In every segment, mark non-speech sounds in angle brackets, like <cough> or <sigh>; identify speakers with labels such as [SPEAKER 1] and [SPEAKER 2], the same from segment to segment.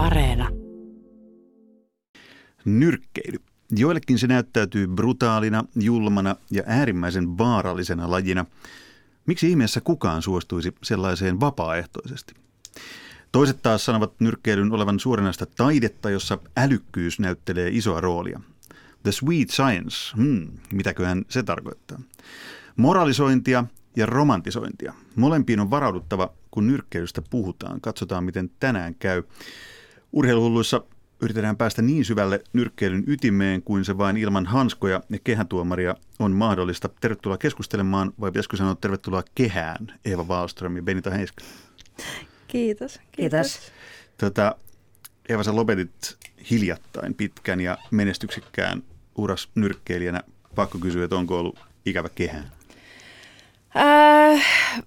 [SPEAKER 1] Areena.
[SPEAKER 2] Nyrkkeily. Joillekin se näyttäytyy brutaalina, julmana ja äärimmäisen vaarallisena lajina. Miksi ihmeessä kukaan suostuisi sellaiseen vapaaehtoisesti? Toiset taas sanovat nyrkkeilyn olevan suoranaista taidetta, jossa älykkyys näyttelee isoa roolia. The sweet science, hmm, mitäköhän se tarkoittaa? Moralisointia ja romantisointia. Molempiin on varauduttava, kun nyrkkeilystä puhutaan. Katsotaan, miten tänään käy. Urheiluhulluissa yritetään päästä niin syvälle nyrkkeilyn ytimeen kuin se vain ilman hanskoja ja kehätuomaria on mahdollista. Tervetuloa keskustelemaan, vai pitäisikö sanoa tervetuloa kehään, Eeva Wallström ja Benita Heiskä.
[SPEAKER 3] Kiitos.
[SPEAKER 4] Kiitos. kiitos.
[SPEAKER 2] Tota, Eeva, sä lopetit hiljattain pitkän ja menestyksekkään uras nyrkkeilijänä. Pakko kysyä, että onko ollut ikävä kehään?
[SPEAKER 3] Äh,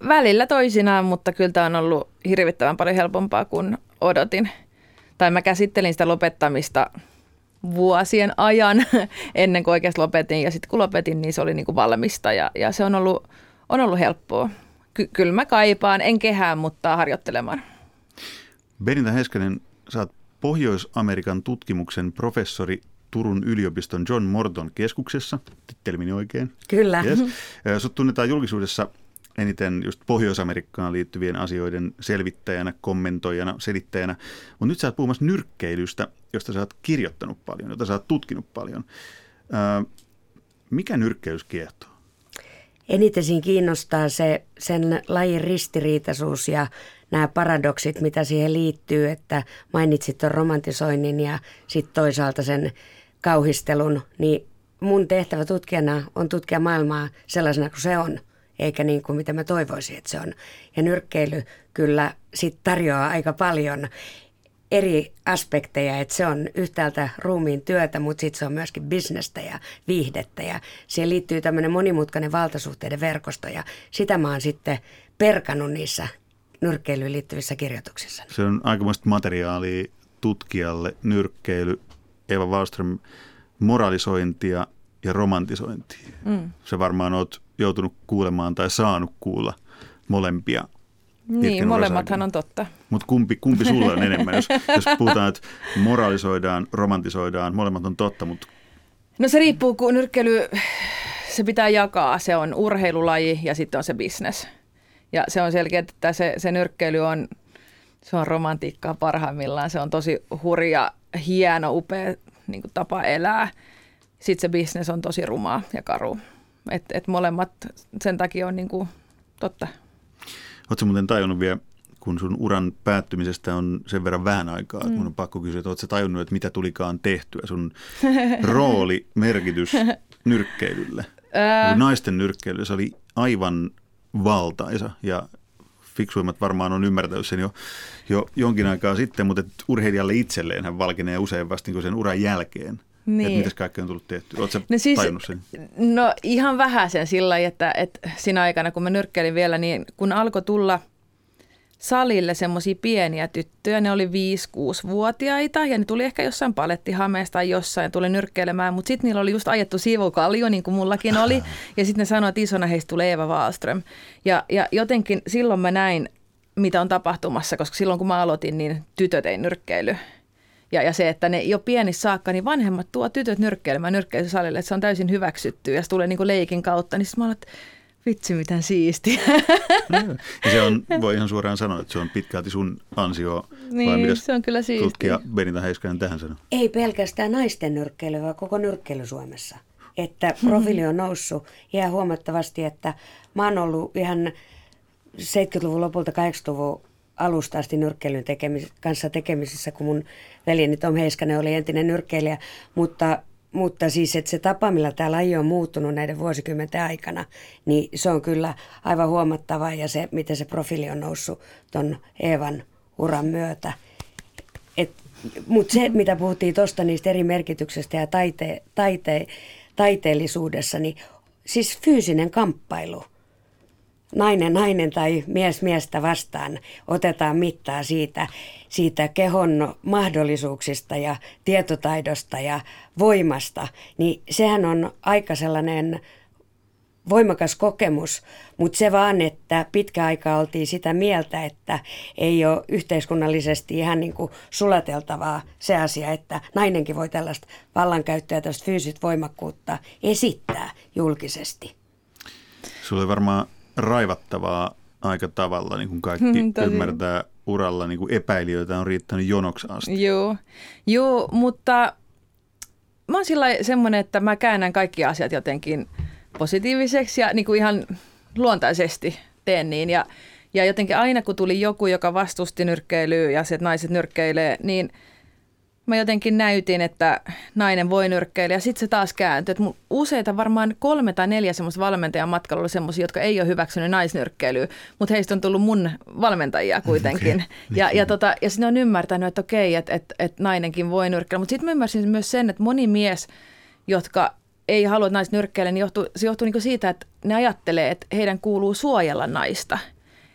[SPEAKER 3] välillä toisinaan, mutta kyllä tämä on ollut hirvittävän paljon helpompaa kuin odotin. Tai mä käsittelin sitä lopettamista vuosien ajan <laughs> ennen kuin oikeasti lopetin. Ja sitten kun lopetin, niin se oli niin kuin valmista ja, ja se on ollut, on ollut helppoa. Ky- kyllä mä kaipaan, en kehään, mutta harjoittelemaan.
[SPEAKER 2] Benita Heskänen, sä oot Pohjois-Amerikan tutkimuksen professori Turun yliopiston John Morton keskuksessa. Tittelimini oikein?
[SPEAKER 4] Kyllä.
[SPEAKER 2] Yes. Sut tunnetaan julkisuudessa eniten just Pohjois-Amerikkaan liittyvien asioiden selvittäjänä, kommentoijana, selittäjänä. Mutta nyt sä oot puhumassa nyrkkeilystä, josta sä oot kirjoittanut paljon, jota sä oot tutkinut paljon. mikä nyrkkeilys kiehtoo?
[SPEAKER 4] Eniten siinä kiinnostaa se, sen lajin ristiriitaisuus ja nämä paradoksit, mitä siihen liittyy, että mainitsit tuon romantisoinnin ja sitten toisaalta sen kauhistelun, niin mun tehtävä tutkijana on tutkia maailmaa sellaisena kuin se on, eikä niin kuin mitä mä toivoisin, että se on. Ja nyrkkeily kyllä sit tarjoaa aika paljon eri aspekteja, että se on yhtäältä ruumiin työtä, mutta sitten se on myöskin bisnestä ja viihdettä ja siihen liittyy tämmöinen monimutkainen valtasuhteiden verkosto ja sitä mä oon sitten perkanut niissä nyrkkeilyyn liittyvissä kirjoituksissa.
[SPEAKER 2] Se on aikamoista materiaalia tutkijalle, nyrkkeily, Eva Wallström, moralisointia ja romantisointia. Mm. Se varmaan oot joutunut kuulemaan tai saanut kuulla molempia.
[SPEAKER 3] Niin, molemmathan on totta.
[SPEAKER 2] Mutta kumpi, kumpi sulle on enemmän? Jos, <laughs> jos puhutaan, että moralisoidaan, romantisoidaan, molemmat on totta, mutta...
[SPEAKER 3] No se riippuu, kun nyrkkeily, se pitää jakaa. Se on urheilulaji ja sitten on se business. Ja se on selkeä, että se, se nyrkkeily on, se on romantiikkaa parhaimmillaan. Se on tosi hurja, hieno, upea niin tapa elää. Sitten se bisnes on tosi rumaa ja karu. Et, et molemmat sen takia on niin kuin totta.
[SPEAKER 2] Oletko muuten tajunnut vielä, kun sun uran päättymisestä on sen verran vähän aikaa, mm. että mun on pakko kysyä, että oletko tajunnut, että mitä tulikaan tehtyä, sun <laughs> rooli, merkitys <laughs> nyrkkeilylle? Naisten nyrkkeily, se oli aivan valtaisa ja fiksuimmat varmaan on ymmärtänyt sen jo, jo jonkin aikaa sitten, mutta urheilijalle itselleen hän valkenee usein vasta niin sen uran jälkeen. Niin. Että mitäs kaikkea on tullut tehty? Oletko no siis, tajunnut sen?
[SPEAKER 3] No ihan vähän sen sillä että, että siinä aikana, kun mä nyrkkeilin vielä, niin kun alkoi tulla – salille semmoisia pieniä tyttöjä. Ne oli 5-6-vuotiaita ja ne tuli ehkä jossain palettihameesta tai jossain tuli nyrkkeilemään, mutta sitten niillä oli just ajettu siivokaljo, niin kuin mullakin oli. <laughs> Ja sitten ne sanoi, että isona heistä tulee Eeva Wallström. Ja, ja jotenkin silloin mä näin, mitä on tapahtumassa, koska silloin kun mä aloitin, niin tytöt ei nyrkkeily. Ja, ja se, että ne jo pienissä saakka, niin vanhemmat tuo tytöt nyrkkeilemään nyrkkeilysalille, että se on täysin hyväksytty ja se tulee niin kuin leikin kautta. Niin sitten mä että Vitsi, miten siistiä. <laughs>
[SPEAKER 2] ja se on, voi ihan suoraan sanoa, että se on pitkälti sun ansio.
[SPEAKER 3] Niin, vai se on kyllä siistiä.
[SPEAKER 2] Tutkija Benita Heiskanen tähän sanoo?
[SPEAKER 4] Ei pelkästään naisten nyrkkeily, vaan koko nyrkkeily Suomessa. Että profiili on noussut ihan huomattavasti, että mä oon ollut ihan 70-luvun lopulta 80-luvun alusta asti nyrkkeilyn tekemis- kanssa tekemisissä, kun mun veljeni Tom Heiskanen oli entinen nyrkkeilijä, mutta mutta siis, että se tapa, millä tämä laji on muuttunut näiden vuosikymmenten aikana, niin se on kyllä aivan huomattava ja se, miten se profiili on noussut tuon Eevan uran myötä. Mutta se, mitä puhuttiin tuosta niistä eri merkityksestä ja taite, taite, taiteellisuudessa, niin siis fyysinen kamppailu – nainen nainen tai mies miestä vastaan otetaan mittaa siitä, siitä kehon mahdollisuuksista ja tietotaidosta ja voimasta, niin sehän on aika sellainen voimakas kokemus, mutta se vaan, että pitkä aika oltiin sitä mieltä, että ei ole yhteiskunnallisesti ihan niin kuin sulateltavaa se asia, että nainenkin voi tällaista vallankäyttöä, tällaista fyysistä voimakkuutta esittää julkisesti.
[SPEAKER 2] Sulla varmaan raivattavaa aika tavalla, niin kuin kaikki <laughs> mm, ymmärtää uralla, niin kuin epäilijöitä on riittänyt jonoksi asti.
[SPEAKER 3] Joo, Joo mutta mä oon sillä semmoinen, että mä käännän kaikki asiat jotenkin positiiviseksi ja niin kuin ihan luontaisesti teen niin. Ja, ja jotenkin aina kun tuli joku, joka vastusti nyrkkeilyä ja se, että naiset nyrkkeilee, niin – mä jotenkin näytin, että nainen voi nyrkkeillä ja sitten se taas kääntyi. Että useita, varmaan kolme tai neljä semmoista valmentajan matkalla oli semmoisia, jotka ei ole hyväksynyt naisnyrkkeilyä, mutta heistä on tullut mun valmentajia kuitenkin. Okay. Ja, ja, tota, ja sitten on ymmärtänyt, että okei, että, että, että nainenkin voi nyrkkeillä. Mutta sitten mä ymmärsin myös sen, että moni mies, jotka ei halua, että naiset nyrkkeillä, niin johtuu, se johtuu niin siitä, että ne ajattelee, että heidän kuuluu suojella naista –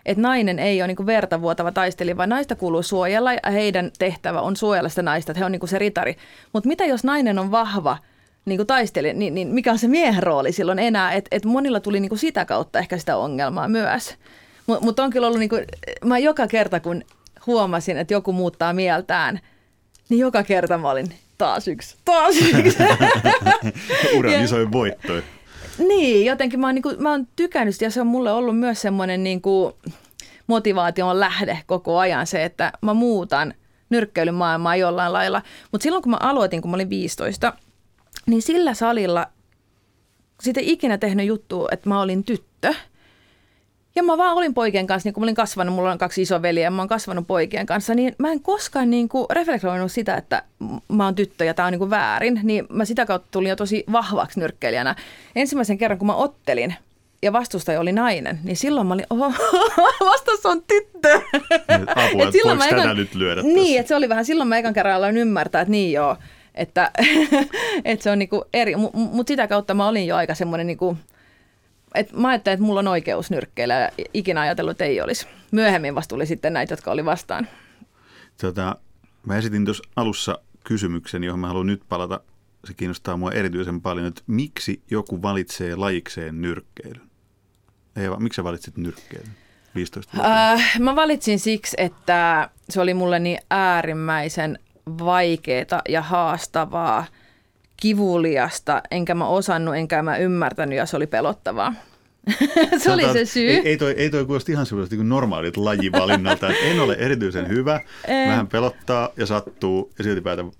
[SPEAKER 3] että nainen ei ole niin verta vuotava taistelija, vaan naista kuuluu suojella ja heidän tehtävä on suojella sitä naista, että he on niin se ritari. Mutta mitä jos nainen on vahva niin taistelija, niin, niin mikä on se miehen rooli silloin enää? Että et monilla tuli niin sitä kautta ehkä sitä ongelmaa myös. Mutta mut on kyllä ollut, niin kuin, mä joka kerta kun huomasin, että joku muuttaa mieltään, niin joka kerta mä olin taas yksi, taas yksi. <laughs>
[SPEAKER 2] Uran isoin voittoja.
[SPEAKER 3] Niin, jotenkin mä oon, niin kuin, mä oon tykännyt ja se on mulle ollut myös semmoinen niin kuin, motivaation lähde koko ajan se, että mä muutan nyrkkeilymaailmaa jollain lailla. Mutta silloin kun mä aloitin, kun mä olin 15, niin sillä salilla sitten ikinä tehnyt juttu, että mä olin tyttö – ja mä vaan olin poikien kanssa, niin kun mä olin kasvanut, mulla on kaksi isoveliä ja mä oon kasvanut poikien kanssa, niin mä en koskaan niin kuin reflektoinut sitä, että mä oon tyttö ja tää on niin kuin väärin. Niin mä sitä kautta tulin jo tosi vahvaksi nyrkkeilijänä. Ensimmäisen kerran, kun mä ottelin, ja vastustaja oli nainen, niin silloin mä olin, <laughs> oho, vastassa on tyttö.
[SPEAKER 2] Apua, et silloin mä ekan, nyt lyödä
[SPEAKER 3] Niin, että se oli vähän, silloin mä ekan kerran aloin ymmärtää, että niin joo, että, <laughs> että se on niinku eri, mutta mut sitä kautta mä olin jo aika semmoinen niinku, et mä ajattelin, että mulla on oikeus nyrkkeillä ja ikinä ajatellut, että ei olisi. Myöhemmin vasta tuli sitten näitä, jotka oli vastaan.
[SPEAKER 2] Tota, mä esitin tuossa alussa kysymyksen, johon mä haluan nyt palata. Se kiinnostaa mua erityisen paljon, että miksi joku valitsee lajikseen nyrkkeilyn? Eeva, miksi sä valitsit nyrkkeilyn? 15
[SPEAKER 3] äh, mä valitsin siksi, että se oli mulle niin äärimmäisen vaikeaa ja haastavaa – kivuliasta, enkä mä osannut, enkä mä ymmärtänyt ja se oli pelottavaa. <laughs> se oli se syy.
[SPEAKER 2] Ei, ei toi, ei toi kuulosti ihan sellaiset niin normaalit lajivalinnalta, en ole erityisen hyvä, vähän pelottaa ja sattuu ja silti päätän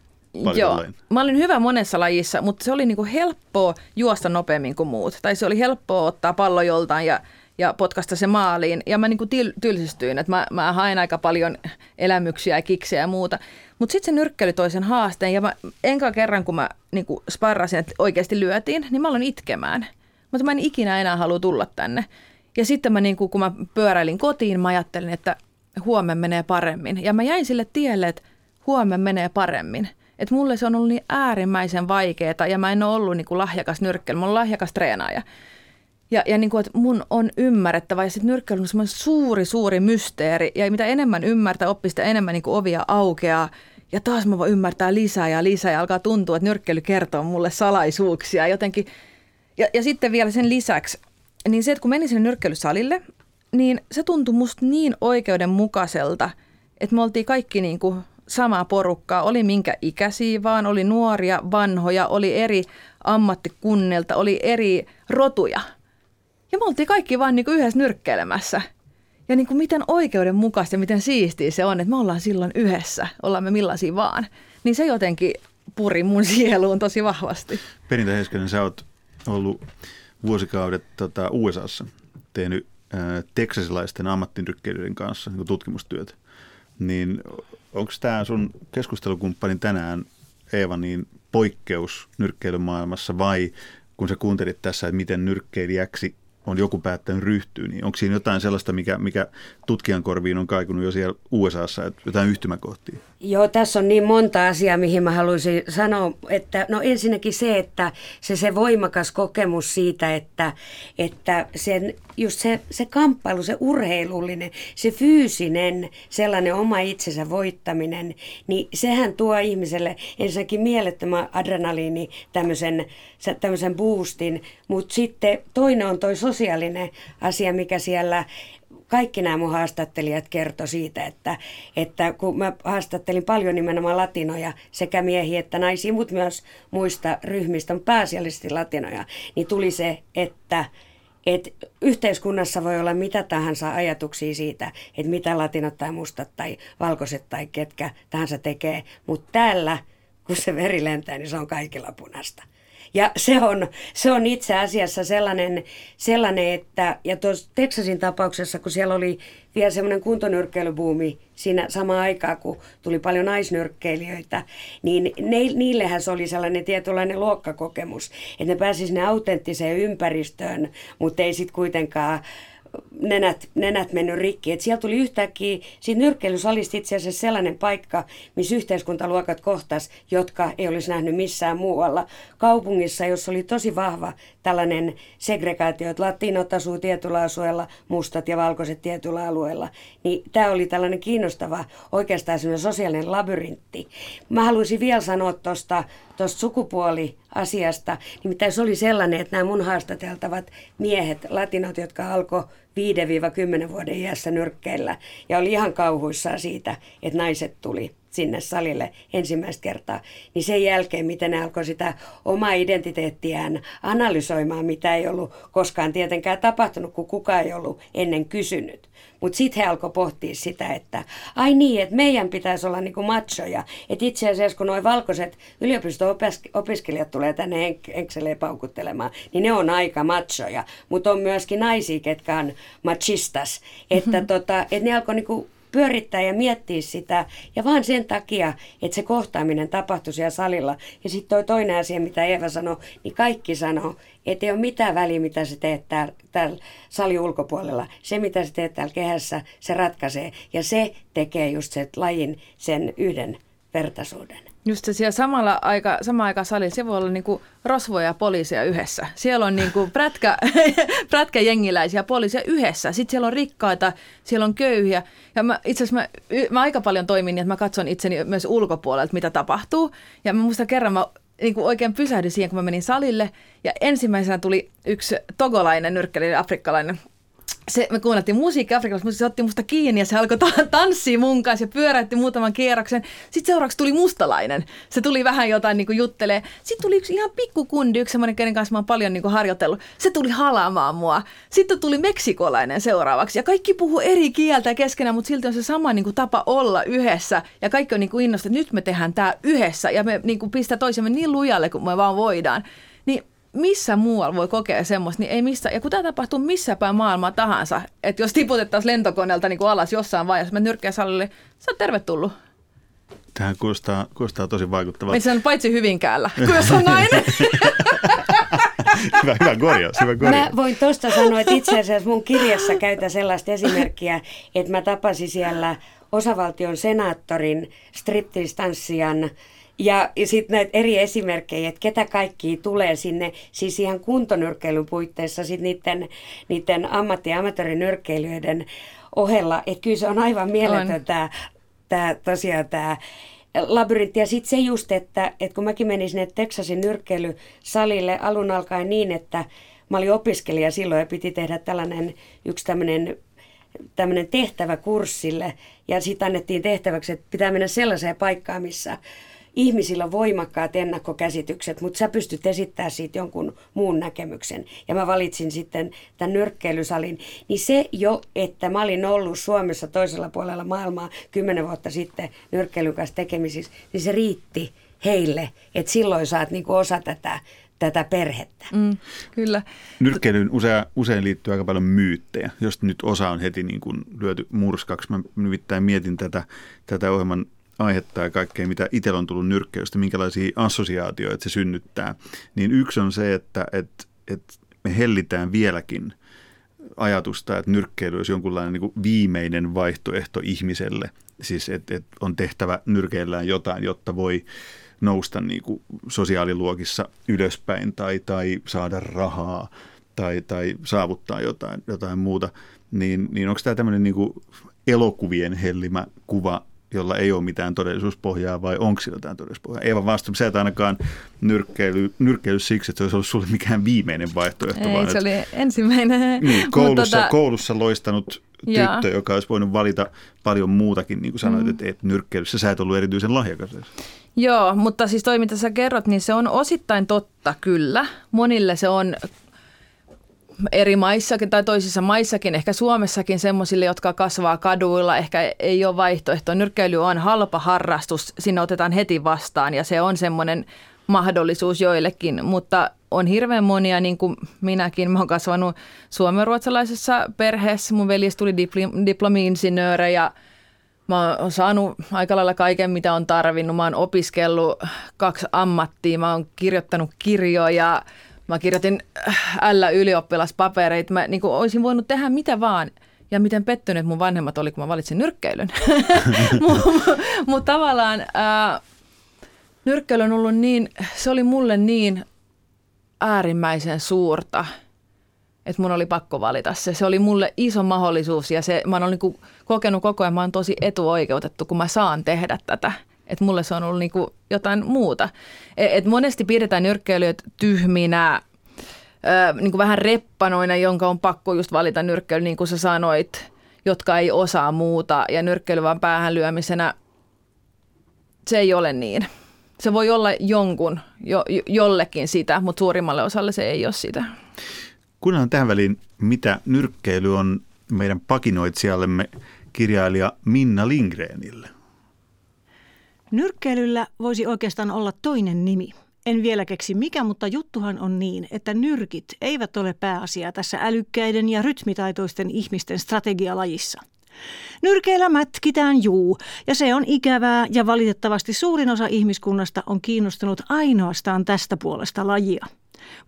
[SPEAKER 2] Joo,
[SPEAKER 3] mä olin hyvä monessa lajissa, mutta se oli niinku helppoa juosta nopeammin kuin muut. Tai se oli helppoa ottaa pallo joltain ja, ja potkasta se maaliin. Ja mä niinku tyl, tylsistyin, että mä, mä hain aika paljon elämyksiä ja kiksejä ja muuta. Mutta sitten se nyrkkeli toisen haasteen ja mä, enkä kerran kun mä niin sparrasin, että oikeasti lyötiin, niin mä aloin itkemään. Mutta mä en ikinä enää halua tulla tänne. Ja sitten mä, niin kuin, kun mä pyöräilin kotiin, mä ajattelin, että huomenna menee paremmin. Ja mä jäin sille tielle, että huomenna menee paremmin. Että mulle se on ollut niin äärimmäisen vaikeaa ja mä en ole ollut niin kuin lahjakas nyrkkely, mä olen lahjakas treenaaja. Ja, ja niin kuin, että mun on ymmärrettävä ja sitten nyrkkeily on semmoinen suuri, suuri mysteeri. Ja mitä enemmän ymmärtää, oppii sitä enemmän niin kuin ovia aukeaa. Ja taas mä voin ymmärtää lisää ja lisää ja alkaa tuntua, että nyrkkeily kertoo mulle salaisuuksia jotenkin. Ja, ja sitten vielä sen lisäksi, niin se, että kun menin sinne nyrkkeilysalille, niin se tuntui musta niin oikeudenmukaiselta, että me oltiin kaikki niin kuin samaa porukkaa, oli minkä ikäisiä vaan, oli nuoria, vanhoja, oli eri ammattikunnilta, oli eri rotuja – ja me oltiin kaikki vaan niin kuin yhdessä nyrkkeilemässä. Ja niin kuin miten oikeudenmukaista ja miten siistiä se on, että me ollaan silloin yhdessä, ollaan me millaisia vaan. Niin se jotenkin puri mun <laughs> sieluun tosi vahvasti.
[SPEAKER 2] Perintä Heiskanen, sä oot ollut vuosikaudet tota, USAssa tehnyt äh, teksasilaisten ammattinyrkkeilijöiden kanssa niin tutkimustyötä. Niin onko tämä sun keskustelukumppani tänään, Eeva, niin poikkeus nyrkkeilymaailmassa vai kun sä kuuntelit tässä, että miten nyrkkeilijäksi on joku päättänyt ryhtyä, niin onko siinä jotain sellaista, mikä, mikä tutkijan korviin on kaikunut jo siellä USAssa, että jotain yhtymäkohtia?
[SPEAKER 4] Joo, tässä on niin monta asiaa, mihin mä haluaisin sanoa, että no ensinnäkin se, että se, se voimakas kokemus siitä, että, että sen, just se, se kamppailu, se urheilullinen, se fyysinen, sellainen oma itsensä voittaminen, niin sehän tuo ihmiselle ensinnäkin mielettömän adrenaliini, tämmöisen, tämmöisen boostin, mutta sitten toinen on toi asia, mikä siellä kaikki nämä mun haastattelijat kertoi siitä, että, että kun mä haastattelin paljon nimenomaan latinoja, sekä miehiä että naisia, mutta myös muista ryhmistä, on pääasiallisesti latinoja, niin tuli se, että et yhteiskunnassa voi olla mitä tahansa ajatuksia siitä, että mitä latinot tai mustat tai valkoiset tai ketkä tahansa tekee, mutta täällä, kun se veri lentää, niin se on kaikilla punasta. Ja se on, se on itse asiassa sellainen, sellainen että, ja tuossa Texasin tapauksessa, kun siellä oli vielä semmoinen kuntonyrkkeilybuumi siinä samaan aikaan, kun tuli paljon naisnyrkkeilijöitä, niin ne, niillehän se oli sellainen tietynlainen luokkakokemus, että ne pääsisivät sinne autenttiseen ympäristöön, mutta ei sitten kuitenkaan nenät, nenät mennyt rikki. Et siellä tuli yhtäkkiä, siitä nyrkkeilysalista itse asiassa sellainen paikka, missä yhteiskuntaluokat kohtas, jotka ei olisi nähnyt missään muualla. Kaupungissa, jossa oli tosi vahva tällainen segregaatio, että latinot asuu tietyllä asueella, mustat ja valkoiset tietyllä alueella. Niin tämä oli tällainen kiinnostava oikeastaan sosiaalinen labyrintti. Mä haluaisin vielä sanoa tuosta tuosta sukupuoliasiasta, nimittäin se oli sellainen, että nämä mun haastateltavat miehet, latinot, jotka alkoi 5-10 vuoden iässä nyrkkeillä ja oli ihan kauhuissaan siitä, että naiset tuli sinne salille ensimmäistä kertaa, niin sen jälkeen, miten ne alkoi sitä omaa identiteettiään analysoimaan, mitä ei ollut koskaan tietenkään tapahtunut, kun kukaan ei ollut ennen kysynyt. Mutta sitten he alkoi pohtia sitä, että ai niin, että meidän pitäisi olla niinku machoja. Että itse asiassa kun nuo valkoiset yliopisto-opiskelijat tulee tänne Enkseleen paukuttelemaan, niin ne on aika machoja. Mutta on myöskin naisia, ketkä on machistas. Että mm-hmm. tota, et ne alkoi niinku pyörittää ja miettiä sitä. Ja vaan sen takia, että se kohtaaminen tapahtui siellä salilla. Ja sitten toi toinen asia, mitä Eeva sanoi, niin kaikki sanoo, että ei ole mitään väliä, mitä sä teet täällä, täällä salin ulkopuolella. Se, mitä sä teet täällä kehässä, se ratkaisee. Ja se tekee just sen lajin, sen yhden vertaisuuden.
[SPEAKER 3] Just se siellä samalla aika, sama aika se voi olla niinku rosvoja ja poliisia yhdessä. Siellä on niinku <laughs> prätkä, <laughs> prätkäjengiläisiä poliisia yhdessä. Sitten siellä on rikkaita, siellä on köyhiä. Ja mä, itse asiassa mä, mä, aika paljon toimin niin, että mä katson itseni myös ulkopuolelta, mitä tapahtuu. Ja mä muistan kerran mä niin kuin oikein pysähdyin siihen, kun mä menin salille. Ja ensimmäisenä tuli yksi togolainen nyrkkeli, afrikkalainen se, me kuunneltiin musiikkia Afrikassa, mutta se otti musta kiinni ja se alkoi tanssia mun kanssa ja pyöräytti muutaman kierroksen. Sitten seuraavaksi tuli mustalainen. Se tuli vähän jotain niin kuin juttelee. Sitten tuli yksi ihan pikkukundi, yksi semmoinen, kenen kanssa mä oon paljon niin kuin harjoitellut. Se tuli halaamaan mua. Sitten tuli meksikolainen seuraavaksi. Ja kaikki puhuu eri kieltä keskenään, mutta silti on se sama niin kuin tapa olla yhdessä. Ja kaikki on niin kuin että nyt me tehdään tämä yhdessä. Ja me niin kuin pistää toisemme niin lujalle kuin me vaan voidaan. Missä muualla voi kokea semmoista, niin ei missä. Ja kun tämä tapahtuu missä päin maailmaa tahansa, että jos tiputettaisiin lentokoneelta niin kuin alas jossain vaiheessa, mä nyrkkeä salille, sä oot tervetullut.
[SPEAKER 2] Tähän kuulostaa, kuulostaa tosi vaikuttavaa.
[SPEAKER 3] Itse on paitsi Hyvinkäällä, kun jos on nainen. <laughs>
[SPEAKER 2] hyvä, hyvä korjaus, hyvä korjaus.
[SPEAKER 4] Mä voin tuosta sanoa, että itse asiassa mun kirjassa käytä sellaista esimerkkiä, että mä tapasin siellä osavaltion senaattorin, striptistanssijan, ja, ja sitten näitä eri esimerkkejä, että ketä kaikki tulee sinne, siis ihan kuntonyrkkeilyn puitteissa sitten niiden, niiden ammatti- ja amatöörinyrkkeilijöiden ohella. Että kyllä se on aivan mieletön tämä, tämä tosiaan tämä labyrintti. Ja sitten se just, että, että kun mäkin menin sinne Texasin nyrkkeilysalille alun alkaen niin, että mä olin opiskelija silloin ja piti tehdä tällainen yksi tämmöinen tämmöinen tehtävä kurssille ja sitten annettiin tehtäväksi, että pitää mennä sellaiseen paikkaan, missä ihmisillä on voimakkaat ennakkokäsitykset, mutta sä pystyt esittämään siitä jonkun muun näkemyksen. Ja mä valitsin sitten tämän nyrkkeilysalin. Niin se jo, että mä olin ollut Suomessa toisella puolella maailmaa kymmenen vuotta sitten nyrkkeilyn kanssa tekemisissä, niin se riitti heille, että silloin saat niinku osa tätä tätä perhettä. Mm,
[SPEAKER 3] kyllä.
[SPEAKER 2] Nyrkkeilyyn usein, usein liittyy aika paljon myyttejä, jos nyt osa on heti niin kuin lyöty murskaksi. Mä nimittäin mietin tätä, tätä ohjelman aihetta ja kaikkea, mitä itsellä on tullut nyrkkeilystä, minkälaisia assosiaatioita se synnyttää, niin yksi on se, että, että, että me hellitään vieläkin ajatusta, että nyrkkeily olisi jonkunlainen niin viimeinen vaihtoehto ihmiselle. Siis että et on tehtävä nyrkeillään jotain, jotta voi nousta niin kuin sosiaaliluokissa ylöspäin tai, tai saada rahaa tai, tai saavuttaa jotain, jotain muuta. Niin, niin onko tämä tämmöinen niin elokuvien hellimä kuva jolla ei ole mitään todellisuuspohjaa vai onko sillä jotain todellisuuspohjaa? Eeva Vastum, sä et ainakaan nyrkkeily, nyrkkeily siksi, että se olisi ollut sulle mikään viimeinen vaihtoehto.
[SPEAKER 3] Ei,
[SPEAKER 2] vaan
[SPEAKER 3] se oli ensimmäinen. <laughs>
[SPEAKER 2] Niin, koulussa, tota, koulussa loistanut tyttö, jaa. joka olisi voinut valita paljon muutakin, niin kuin sanoit, mm. että, että nyrkkeilyssä sä et ollut erityisen lahjakas.
[SPEAKER 3] Joo, mutta siis toi mitä sä kerrot, niin se on osittain totta kyllä. Monille se on eri maissakin tai toisissa maissakin, ehkä Suomessakin semmoisille, jotka kasvaa kaduilla, ehkä ei ole vaihtoehto. Nyrkkeily on halpa harrastus, sinne otetaan heti vastaan ja se on semmoinen mahdollisuus joillekin, mutta on hirveän monia, niin kuin minäkin, mä oon kasvanut suomenruotsalaisessa perheessä, mun veljes tuli dipl- diplomi-insinööri ja mä oon saanut aika lailla kaiken, mitä on tarvinnut. Mä oon opiskellut kaksi ammattia, mä oon kirjoittanut kirjoja, Mä kirjoitin äh, L-ylioppilaspapereita. Mä niin olisin voinut tehdä mitä vaan. Ja miten pettyneet mun vanhemmat oli, kun mä valitsin nyrkkeilyn. <laughs> Mutta mut tavallaan äh, nyrkkeily on ollut niin, se oli mulle niin äärimmäisen suurta, että mun oli pakko valita se. Se oli mulle iso mahdollisuus ja se, mä oon niin kokenut koko ajan, mä oon tosi etuoikeutettu, kun mä saan tehdä tätä. Että mulle se on ollut niin kuin jotain muuta. Et, et monesti pidetään nyrkkeilyjä tyhminä, niin kuin vähän reppanoina, jonka on pakko just valita nyrkkeily, niin kuin sä sanoit, jotka ei osaa muuta. Ja nyrkkeily vaan päähän lyömisenä, se ei ole niin. Se voi olla jonkun, jo, jollekin sitä, mutta suurimmalle osalle se ei ole sitä.
[SPEAKER 2] Kuunnellaan tähän väliin, mitä nyrkkeily on meidän pakinoitsijallemme kirjailija Minna Lindgrenille.
[SPEAKER 1] Nyrkkeilyllä voisi oikeastaan olla toinen nimi. En vielä keksi mikä, mutta juttuhan on niin, että nyrkit eivät ole pääasia tässä älykkäiden ja rytmitaitoisten ihmisten strategialajissa. Nyrkeillä mätkitään juu, ja se on ikävää, ja valitettavasti suurin osa ihmiskunnasta on kiinnostunut ainoastaan tästä puolesta lajia.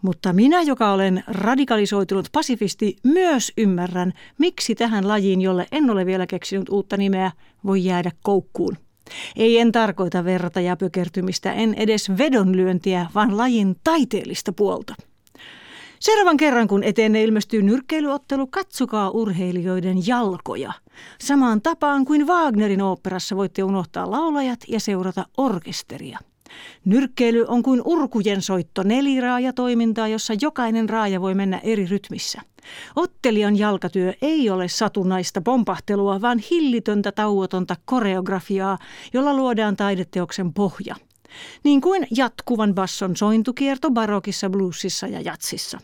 [SPEAKER 1] Mutta minä, joka olen radikalisoitunut pasifisti, myös ymmärrän, miksi tähän lajiin, jolle en ole vielä keksinyt uutta nimeä, voi jäädä koukkuun. Ei en tarkoita verrata ja pökertymistä, en edes vedonlyöntiä, vaan lajin taiteellista puolta. Seuraavan kerran, kun eteenne ilmestyy nyrkkeilyottelu, katsokaa urheilijoiden jalkoja. Samaan tapaan kuin Wagnerin oopperassa voitte unohtaa laulajat ja seurata orkesteria. Nyrkkeily on kuin urkujen soitto neliraaja-toimintaa, jossa jokainen raaja voi mennä eri rytmissä. Ottelijan jalkatyö ei ole satunnaista pompahtelua, vaan hillitöntä tauotonta koreografiaa, jolla luodaan taideteoksen pohja. Niin kuin jatkuvan basson sointukierto barokissa, bluesissa ja jatsissa.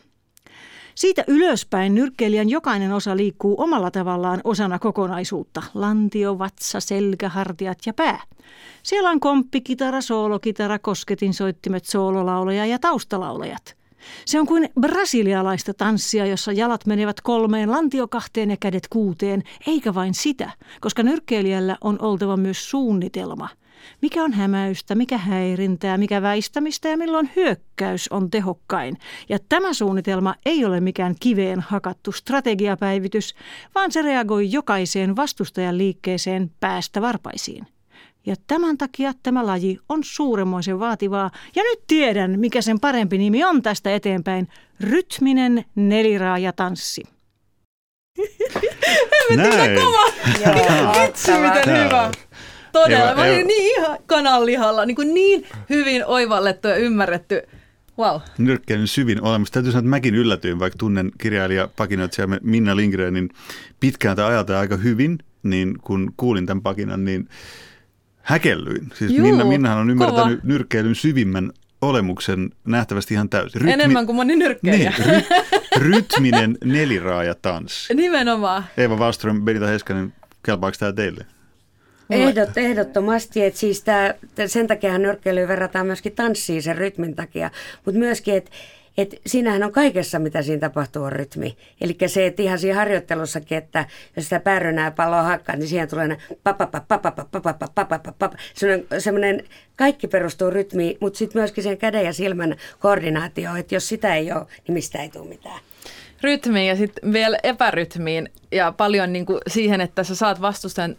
[SPEAKER 1] Siitä ylöspäin nyrkkeilijän jokainen osa liikkuu omalla tavallaan osana kokonaisuutta. Lantio, vatsa, selkä, hartiat ja pää. Siellä on komppi, kitara, soolokitara, kosketinsoittimet, soololaulaja ja taustalaulajat. Se on kuin brasilialaista tanssia, jossa jalat menevät kolmeen, lantio kahteen ja kädet kuuteen, eikä vain sitä, koska nyrkkeilijällä on oltava myös suunnitelma – mikä on hämäystä, mikä häirintää, mikä väistämistä ja milloin hyökkäys on tehokkain. Ja tämä suunnitelma ei ole mikään kiveen hakattu strategiapäivitys, vaan se reagoi jokaiseen vastustajan liikkeeseen päästä varpaisiin. Ja tämän takia tämä laji on suuremmoisen vaativaa. Ja nyt tiedän, mikä sen parempi nimi on tästä eteenpäin. Rytminen neliraajatanssi. <laughs>
[SPEAKER 2] Näin. <laughs>
[SPEAKER 3] Vitsi, miten hyvä. Todella. Mä olin niin ihan kananlihalla, niin, kuin niin hyvin oivallettu ja ymmärretty. Wow.
[SPEAKER 2] Nyrkkeilyn syvin olemassa. Täytyy sanoa, että mäkin yllätyin, vaikka tunnen kirjailija pakinoitsijamme Minna Lindgrenin pitkään tai ajalta aika hyvin, niin kun kuulin tämän pakinan, niin häkellyin. Siis Juu, Minna, Minnahan on ymmärtänyt kova. nyrkkeilyn syvimmän olemuksen nähtävästi ihan täysin.
[SPEAKER 3] Rytmi... Enemmän kuin moni nyrkkeilijä.
[SPEAKER 2] Niin, ry... <laughs> rytminen neliraajatanssi.
[SPEAKER 3] Nimenomaan.
[SPEAKER 2] Eeva Wallström, Benita Heskanen, kelpaako tämä teille?
[SPEAKER 4] Ehdot, ehdottomasti, että siis tää, sen takia nyrkkeilyyn verrataan myöskin tanssiin sen rytmin takia, mutta myöskin, että et siinähän on kaikessa, mitä siinä tapahtuu, on rytmi. Eli se, että ihan siinä harjoittelussakin, että jos sitä päärynää palloa hakkaa, niin siihen tulee semmoinen, kaikki perustuu rytmiin, mutta sitten myöskin sen käden ja silmän koordinaatio, että jos sitä ei ole, niin mistä ei tule mitään.
[SPEAKER 3] rytmiin ja sitten vielä epärytmiin ja paljon niin kuin siihen, että sä saat vastustajan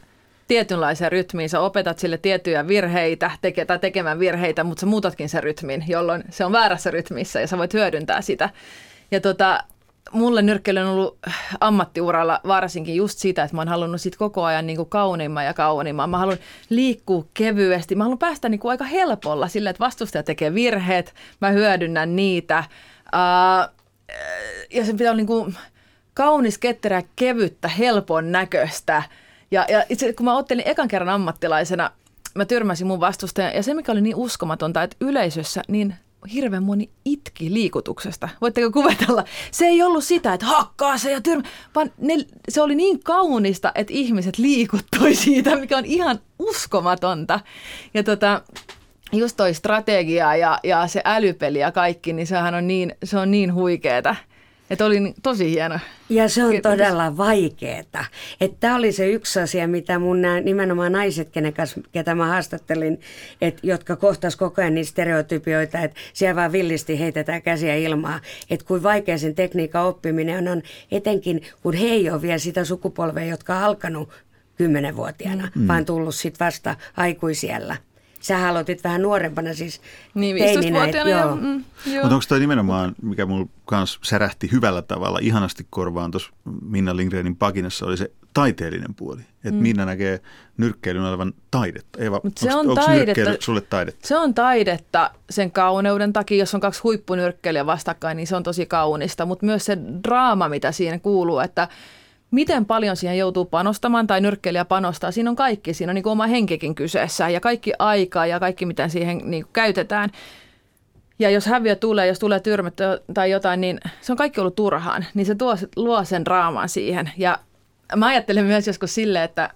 [SPEAKER 3] tietynlaiseen rytmiin. Sä opetat sille tiettyjä virheitä teke, tai tekemään virheitä, mutta sä muutatkin sen rytmin, jolloin se on väärässä rytmissä ja sä voit hyödyntää sitä. Ja tota, mulle nyrkkeily on ollut ammattiuralla varsinkin just sitä, että mä oon halunnut sit koko ajan niin kuin kauniimman ja kauniimman. Mä haluan liikkua kevyesti. Mä haluan päästä niin kuin aika helpolla sillä, että vastustaja tekee virheet, mä hyödynnän niitä. Uh, ja sen pitää olla niin kuin kaunis, ketterä, kevyttä, helpon näköistä. Ja, ja itse kun mä ottelin ekan kerran ammattilaisena, mä tyrmäsin mun vastustajan. Ja se, mikä oli niin uskomatonta, että yleisössä niin hirveän moni itki liikutuksesta. Voitteko kuvatella? Se ei ollut sitä, että hakkaa se ja tyrmä, vaan ne, se oli niin kaunista, että ihmiset liikuttui <laughs> siitä, mikä on ihan uskomatonta. Ja tota, just toi strategia ja, ja se älypeli ja kaikki, niin sehän on niin, se on niin huikeeta. Että oli tosi hieno.
[SPEAKER 4] Ja se on Kiitos. todella vaikeeta. Että tämä oli se yksi asia, mitä mun nämä nimenomaan naiset, kenen kanssa, ketä mä haastattelin, että, jotka kohtas koko ajan niitä stereotypioita, että siellä vaan villisti heitetään käsiä ilmaa. Että kuin vaikea sen tekniikan oppiminen on, etenkin kun he ei ole vielä sitä sukupolvea, jotka on alkanut kymmenenvuotiaana, mm. vaan tullut sitten vasta aikuisiellä. Sä aloitit vähän nuorempana siis
[SPEAKER 3] Niin, 15-vuotiaana. Joo. Mm,
[SPEAKER 2] joo. Mutta onko tämä nimenomaan, mikä mulla kans särähti hyvällä tavalla, ihanasti korvaan tuossa Minna Lindgrenin pakinassa, oli se taiteellinen puoli. Että mm. Minna näkee nyrkkeilyn olevan taidetta. Eeva,
[SPEAKER 3] Mut se onks, on taidetta,
[SPEAKER 2] sulle taidetta?
[SPEAKER 3] Se on taidetta sen kauneuden takia. Jos on kaksi huippunyrkkeilijä vastakkain, niin se on tosi kaunista. Mutta myös se draama, mitä siinä kuuluu, että miten paljon siihen joutuu panostamaan tai nyrkkeilijä panostaa. Siinä on kaikki, siinä on niin kuin oma henkikin kyseessä ja kaikki aika ja kaikki, mitä siihen niin kuin käytetään. Ja jos häviö tulee, jos tulee tyrmät tai jotain, niin se on kaikki ollut turhaan. Niin se tuo, luo sen raaman siihen. Ja mä ajattelen myös joskus silleen, että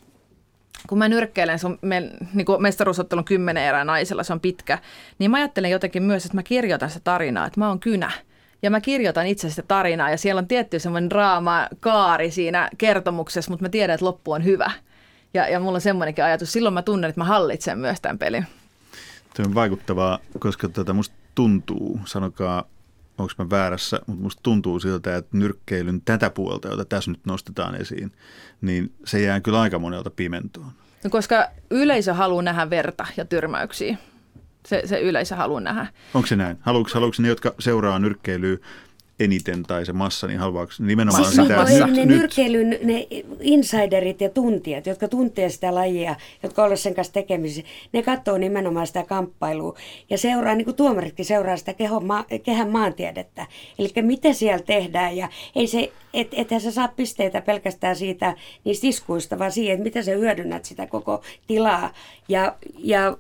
[SPEAKER 3] kun mä nyrkkeilen, se on me, niin kuin mestaruusottelu on kymmenen erää naisella, se on pitkä, niin mä ajattelen jotenkin myös, että mä kirjoitan sitä tarinaa, että mä oon kynä – ja mä kirjoitan itse sitä tarinaa ja siellä on tietty semmoinen draama kaari siinä kertomuksessa, mutta mä tiedän, että loppu on hyvä. Ja, ja mulla on semmoinenkin ajatus. Silloin mä tunnen, että mä hallitsen myös tämän pelin.
[SPEAKER 2] Tuo on vaikuttavaa, koska tota musta tuntuu, sanokaa onko mä väärässä, mutta musta tuntuu siltä, että nyrkkeilyn tätä puolta, jota tässä nyt nostetaan esiin, niin se jää kyllä aika monelta pimentoon.
[SPEAKER 3] No koska yleisö haluaa nähdä verta ja tyrmäyksiä se, se yleisö haluaa nähdä.
[SPEAKER 2] Onko se näin? Haluatko, haluatko ne, jotka seuraa nyrkkeilyä eniten tai se massa, niin haluaako nimenomaan
[SPEAKER 4] siis sitä, että nyt, ne nyrkkeilyn, ne insiderit ja tuntijat, jotka tuntee sitä lajia, jotka ovat sen kanssa tekemisissä, ne katsoo nimenomaan sitä kamppailua ja seuraa, niin kuin tuomaritkin seuraa sitä kehon, ma, kehän maantiedettä. Eli mitä siellä tehdään ja ei se, et, ethän sä saa pisteitä pelkästään siitä niistä iskuista, vaan siihen, että miten sä hyödynnät sitä koko tilaa ja, ja,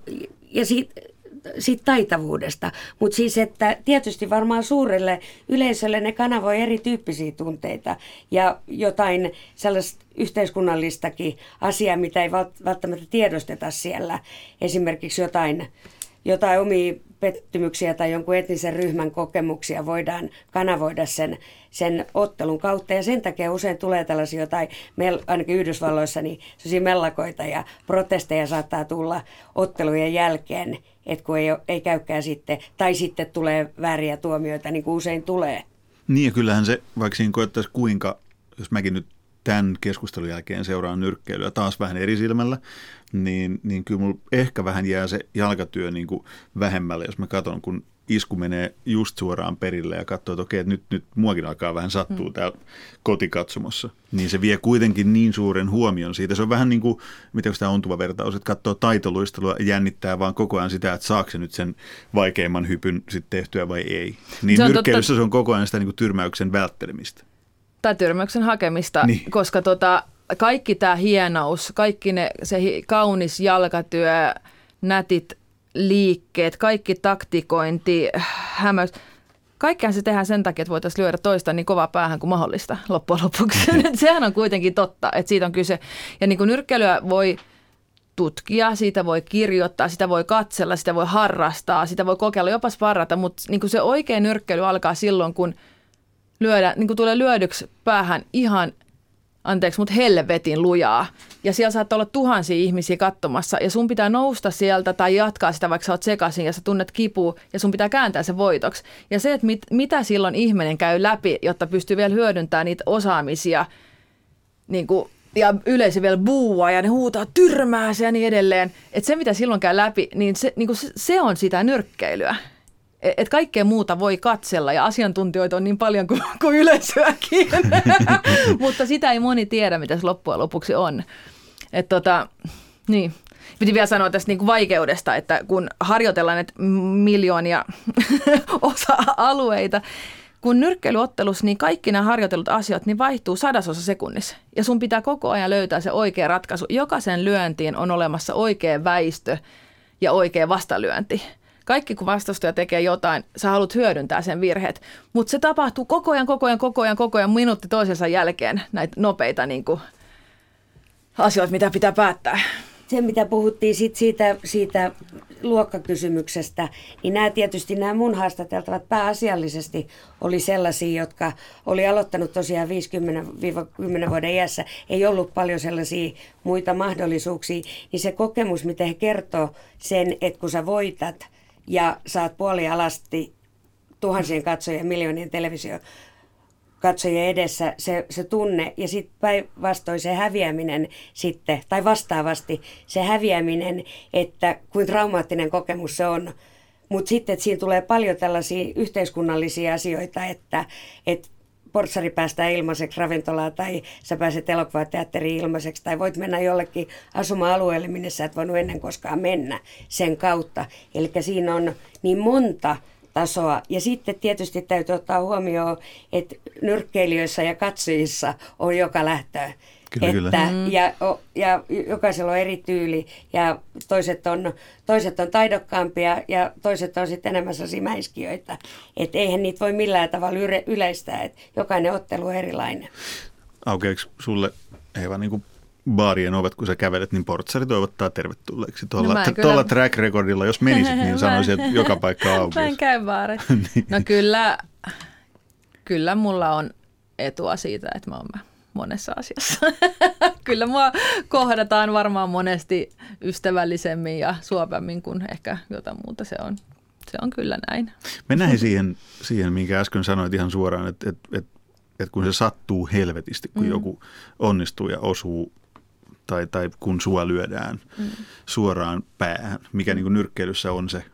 [SPEAKER 4] ja siitä, siitä taitavuudesta. Mutta siis, että tietysti varmaan suurelle yleisölle ne kanavoi erityyppisiä tunteita ja jotain sellaista yhteiskunnallistakin asiaa, mitä ei välttämättä tiedosteta siellä. Esimerkiksi jotain, jotain omia pettymyksiä tai jonkun etnisen ryhmän kokemuksia voidaan kanavoida sen, sen ottelun kautta. Ja sen takia usein tulee tällaisia jotain, ainakin Yhdysvalloissa, niin mellakoita ja protesteja saattaa tulla ottelujen jälkeen että kun ei, ei käykään sitten, tai sitten tulee vääriä tuomioita, niin kuin usein tulee.
[SPEAKER 2] Niin ja kyllähän se, vaikka siinä koettaisi kuinka, jos mäkin nyt tämän keskustelun jälkeen seuraan nyrkkeilyä taas vähän eri silmällä, niin, niin kyllä mulla ehkä vähän jää se jalkatyö niin kuin vähemmälle, jos mä katson, kun isku menee just suoraan perille ja katsoo, että okei, että nyt, nyt muakin alkaa vähän sattua mm. täällä kotikatsomossa. Niin se vie kuitenkin niin suuren huomion siitä. Se on vähän niin kuin, mitä tämä ontuva vertaus, että katsoo taitoluistelua ja jännittää vaan koko ajan sitä, että saako se nyt sen vaikeimman hypyn sitten tehtyä vai ei. Niin se nyrkkeilyssä se on koko ajan sitä niin kuin tyrmäyksen välttelemistä.
[SPEAKER 3] Tai tyrmäyksen hakemista, niin. koska tota, kaikki tämä hienous, kaikki ne, se kaunis jalkatyö, nätit liikkeet, kaikki taktikointi, hämäys. Kaikkea se tehdään sen takia, että voitaisiin lyödä toista niin kovaa päähän kuin mahdollista loppujen lopuksi. <laughs> Sehän on kuitenkin totta, että siitä on kyse. Ja niin kuin nyrkkeilyä voi tutkia, siitä voi kirjoittaa, sitä voi katsella, sitä voi harrastaa, sitä voi kokeilla, jopa sparrata, mutta niin kuin se oikea nyrkkeily alkaa silloin, kun lyödä, niin kuin tulee lyödyksi päähän ihan anteeksi, mutta helvetin lujaa. Ja siellä saattaa olla tuhansia ihmisiä katsomassa ja sun pitää nousta sieltä tai jatkaa sitä, vaikka sä oot sekaisin ja sä tunnet kipua ja sun pitää kääntää se voitoksi. Ja se, että mit, mitä silloin ihminen käy läpi, jotta pystyy vielä hyödyntämään niitä osaamisia niin kuin, ja yleisö vielä buua ja ne huutaa tyrmää ja niin edelleen. Että se, mitä silloin käy läpi, niin se, niin se, se on sitä nyrkkeilyä että kaikkea muuta voi katsella ja asiantuntijoita on niin paljon kuin, <laughs> kuin yleisöäkin, <laughs> mutta sitä ei moni tiedä, mitä se loppujen lopuksi on. Et tota, niin. Piti vielä sanoa tästä niinku vaikeudesta, että kun harjoitellaan näitä miljoonia <laughs> osa-alueita, kun nyrkkeilyottelussa, niin kaikki nämä harjoitellut asiat niin vaihtuu sadasosa sekunnissa. Ja sun pitää koko ajan löytää se oikea ratkaisu. Jokaisen lyöntiin on olemassa oikea väistö ja oikea vastalyönti kaikki kun vastustaja tekee jotain, sä haluat hyödyntää sen virheet. Mutta se tapahtuu koko ajan, koko ajan, koko ajan, koko ajan, minuutti toisensa jälkeen näitä nopeita niin kuin, asioita, mitä pitää päättää.
[SPEAKER 4] Se, mitä puhuttiin sit siitä, siitä luokkakysymyksestä, niin nämä tietysti nämä mun haastateltavat pääasiallisesti oli sellaisia, jotka oli aloittanut tosiaan 50-10 vuoden iässä. Ei ollut paljon sellaisia muita mahdollisuuksia, niin se kokemus, mitä he kertoo sen, että kun sä voitat – ja saat puolialasti tuhansien katsojien, miljoonien televisio katsojien edessä se, se tunne ja sitten päinvastoin se häviäminen sitten, tai vastaavasti se häviäminen, että kuin traumaattinen kokemus se on. Mutta sitten, että siinä tulee paljon tällaisia yhteiskunnallisia asioita, että, että portsari päästää ilmaiseksi ravintolaa tai sä pääset elokuvateatteriin ilmaiseksi tai voit mennä jollekin asuma-alueelle, minne sä et voinut ennen koskaan mennä sen kautta. Eli siinä on niin monta tasoa. Ja sitten tietysti täytyy ottaa huomioon, että nyrkkeilijöissä ja katsojissa on joka lähtöä.
[SPEAKER 2] Kyllä,
[SPEAKER 4] että,
[SPEAKER 2] kyllä.
[SPEAKER 4] Mm. Ja, ja jokaisella on eri tyyli ja toiset on, toiset on taidokkaampia ja toiset on sitten enemmän sellaisia mäiskiöitä. Että eihän niitä voi millään tavalla yle, yleistää, että jokainen ottelu on erilainen.
[SPEAKER 2] Aukeeko sulle Eeva niin kuin baarien ovet, kun sä kävelet, niin portsari toivottaa tervetulleeksi. Tuolla, no kyllä... tuolla track recordilla, jos menisit, niin <laughs> sanoisin, että joka paikka auki.
[SPEAKER 3] Mä en käy baareissa. <laughs> niin. No kyllä, kyllä mulla on etua siitä, että mä oon monessa asiassa. <laughs> Kyllä mua kohdataan varmaan monesti ystävällisemmin ja suopemmin kuin ehkä jotain muuta se on. Se on kyllä näin.
[SPEAKER 2] Mennään siihen, siihen minkä äsken sanoit ihan suoraan, että, että, että, että kun se sattuu helvetisti, kun mm. joku onnistuu ja osuu tai, tai kun sua lyödään mm. suoraan päähän, mikä niin kuin nyrkkeilyssä on se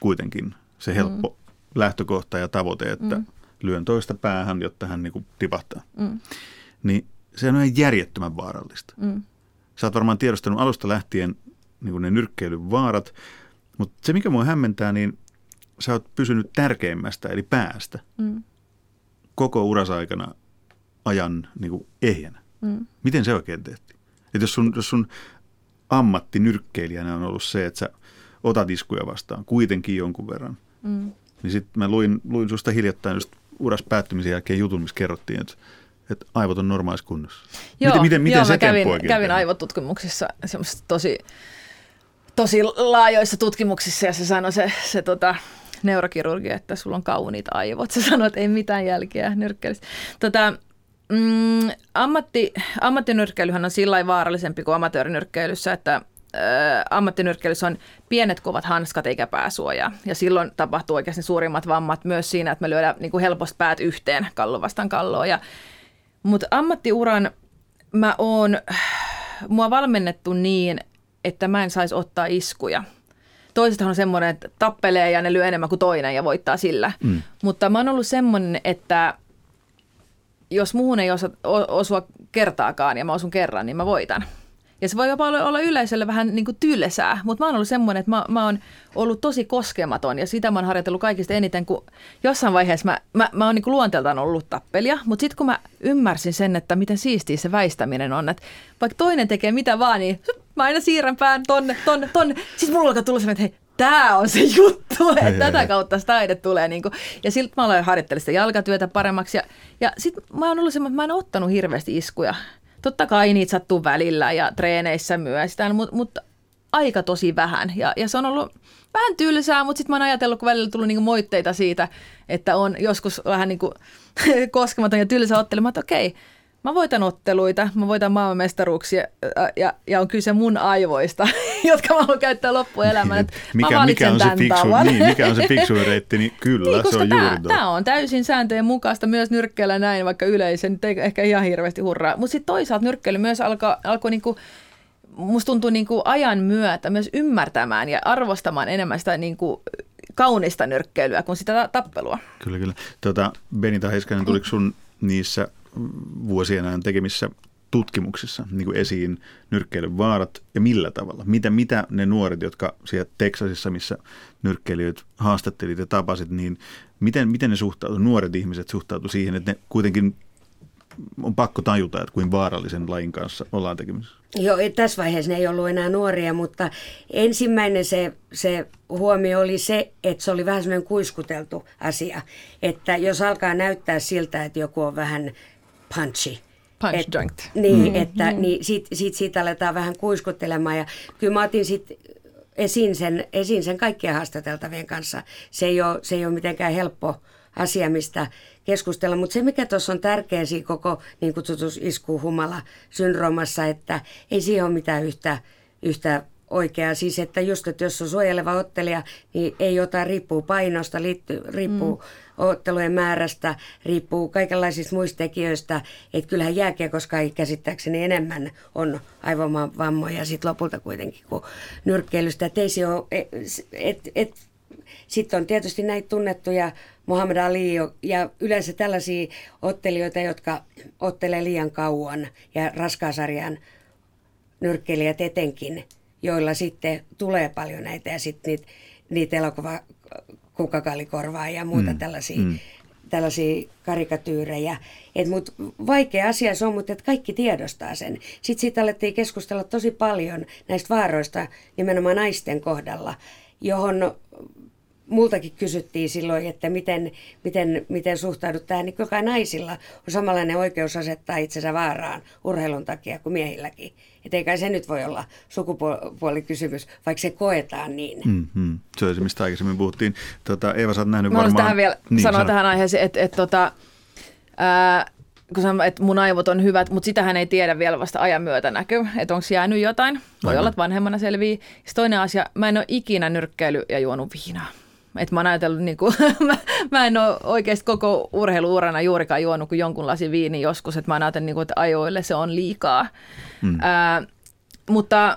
[SPEAKER 2] kuitenkin se helppo mm. lähtökohta ja tavoite, että mm. lyön toista päähän, jotta hän niin kuin tipahtaa. Mm niin se on ihan järjettömän vaarallista. Mm. Sä oot varmaan tiedostanut alusta lähtien niin ne nyrkkeilyn vaarat, mutta se mikä mua hämmentää, niin sä oot pysynyt tärkeimmästä eli päästä mm. koko urasaikana ajan niin kuin ehjänä. Mm. Miten se oikein tehtiin? Et jos sun, jos sun ammatti nyrkkeilijänä on ollut se, että sä otat iskuja vastaan kuitenkin jonkun verran, mm. niin sitten mä luin, luin susta hiljattain just uras päättymisen jälkeen jutun, missä kerrottiin, että että aivot on normaalissa kunnossa.
[SPEAKER 3] Joo, miten, miten, miten joo, mä kävin, kävin aivotutkimuksissa tosi, tosi laajoissa tutkimuksissa ja se sanoi se, se tota, neurokirurgi, että sulla on kauniit aivot. Se sanoi, että ei mitään jälkeä nyrkkeilystä. Tota, mm, ammatti, ammattinyrkkeilyhän on sillä vaarallisempi kuin amatöörinyrkkeilyssä, että ammattinyrkkeilyssä on pienet kovat hanskat eikä pääsuojaa. Ja silloin tapahtuu oikeasti suurimmat vammat myös siinä, että me lyödään niin kuin helposti päät yhteen kallo vastaan kalloa. Ja mutta ammattiuran mä oon, mua valmennettu niin, että mä en saisi ottaa iskuja. Toisethan on semmoinen, että tappelee ja ne lyö enemmän kuin toinen ja voittaa sillä. Mm. Mutta mä oon ollut semmoinen, että jos muuhun ei osa, osua kertaakaan ja mä osun kerran, niin mä voitan. Ja se voi jopa olla, yleisölle vähän niin kuin tylsää, mutta mä oon ollut semmoinen, että mä, mä oon ollut tosi koskematon ja sitä mä oon harjoitellut kaikista eniten, kun jossain vaiheessa mä, mä, mä oon niin luonteeltaan ollut tappelija, mutta sitten kun mä ymmärsin sen, että miten siistiä se väistäminen on, että vaikka toinen tekee mitä vaan, niin mä aina siirrän pään tonne, tonne, tonne. Sitten mulla alkaa tulla että hei, tämä on se juttu, <laughs> että tätä kautta se taide tulee. Niin kuin. Ja siltä mä aloin harjoittelemaan sitä jalkatyötä paremmaksi. Ja, ja sitten mä oon ollut semmoinen, että mä en ottanut hirveästi iskuja. Totta kai niitä sattuu välillä ja treeneissä myös, mutta, mutta aika tosi vähän. Ja, ja se on ollut vähän tylsää, mutta sitten mä oon ajatellut, kun välillä tullut niinku moitteita siitä, että on joskus vähän niinku <laughs> koskematon ja tylsä ottelemaan, että okei, Mä voitan otteluita, mä voitan maailmanmestaruuksia ja, ja, ja on kyse mun aivoista, <laughs> <laughs> jotka mä haluan käyttää loppuelämän. Niin,
[SPEAKER 2] mikä, mikä, on se fiksu, niin, mikä on se fiksu reitti, niin kyllä niin, se on
[SPEAKER 3] tämä,
[SPEAKER 2] juuri
[SPEAKER 3] Tämä on täysin sääntöjen mukaista myös nyrkkeellä näin, vaikka yleisen, ei ehkä ihan hirveästi hurraa. Mutta sitten toisaalta nyrkkeily myös alkoi, alkoi niinku, musta tuntuu niinku ajan myötä myös ymmärtämään ja arvostamaan enemmän sitä niinku kaunista nyrkkeilyä kuin sitä tappelua.
[SPEAKER 2] Kyllä, kyllä. Tuota, Benita Heiskanen, tuliko sun niissä vuosien ajan tekemissä tutkimuksissa niin kuin esiin nyrkkeilyn vaarat ja millä tavalla? Mitä, mitä ne nuoret, jotka siellä Teksasissa, missä nyrkkeilijöitä haastattelit ja tapasit, niin miten, miten ne suhtautu, nuoret ihmiset suhtautu siihen, että ne kuitenkin on pakko tajuta, että kuin vaarallisen lajin kanssa ollaan tekemisissä?
[SPEAKER 4] Joo, tässä vaiheessa ne ei ollut enää nuoria, mutta ensimmäinen se, se huomio oli se, että se oli vähän semmoinen kuiskuteltu asia. Että jos alkaa näyttää siltä, että joku on vähän punchy,
[SPEAKER 3] Punch et, junked.
[SPEAKER 4] Niin, mm. että mm. niin sit, sit, siitä aletaan vähän kuiskuttelemaan. Ja kyllä mä otin sitten esiin sen, esiin sen kaikkien haastateltavien kanssa. Se ei ole, se ei ole mitenkään helppo asia, mistä keskustella. Mutta se, mikä tuossa on tärkeä siinä koko niin kutsutus isku-humala-syndroomassa, että ei siihen ole mitään yhtä, yhtä oikeaa. Siis, että just, että jos on suojeleva ottelija, niin ei ota, riippuu painosta, liittyy, riippuu mm. ottelujen määrästä, riippuu kaikenlaisista muista tekijöistä. Että kyllähän jääkiekossa käsittääkseni enemmän on aivovammoja sit lopulta kuitenkin kuin nyrkkeilystä. Että ei se ole, et, et, et, sitten on tietysti näitä tunnettuja Muhammad Ali ja yleensä tällaisia ottelijoita, jotka ottelee liian kauan ja raskaasarjan nyrkkeilijät etenkin, joilla sitten tulee paljon näitä ja sitten niitä, niitä elokuva ja muuta mm. tällaisia, mm. tällaisia karikatyyrejä. Et mut vaikea asia se on, mutta et kaikki tiedostaa sen. Sitten siitä alettiin keskustella tosi paljon näistä vaaroista nimenomaan naisten kohdalla, johon multakin kysyttiin silloin, että miten, miten, miten suhtaudut tähän, niin kyllä naisilla on samanlainen oikeus asettaa itsensä vaaraan urheilun takia kuin miehilläkin. Että eikä se nyt voi olla sukupuolikysymys, vaikka se koetaan niin.
[SPEAKER 2] Mm-hmm. Se on se, mistä aikaisemmin puhuttiin. Tota, Eeva, sä oot nähnyt Mä varmaan...
[SPEAKER 3] tähän vielä niin, sanoa sano. tähän aiheeseen, että, että, tota, ää, kun sanon, että mun aivot on hyvät, mutta sitähän ei tiedä vielä vasta ajan myötä näkyy, että onko jäänyt jotain. Voi Aivan. olla, että vanhemmana selvii. Sitten toinen asia, mä en ole ikinä nyrkkeily ja juonut viinaa. Et mä oon ajatellut, niin kuin, <laughs> mä, mä en ole oikeasti koko urheiluurana juurikaan juonut kuin jonkun lasin viini joskus, että mä oon ajatellut, niin kuin, että ajoille se on liikaa. Mm. Ää, mutta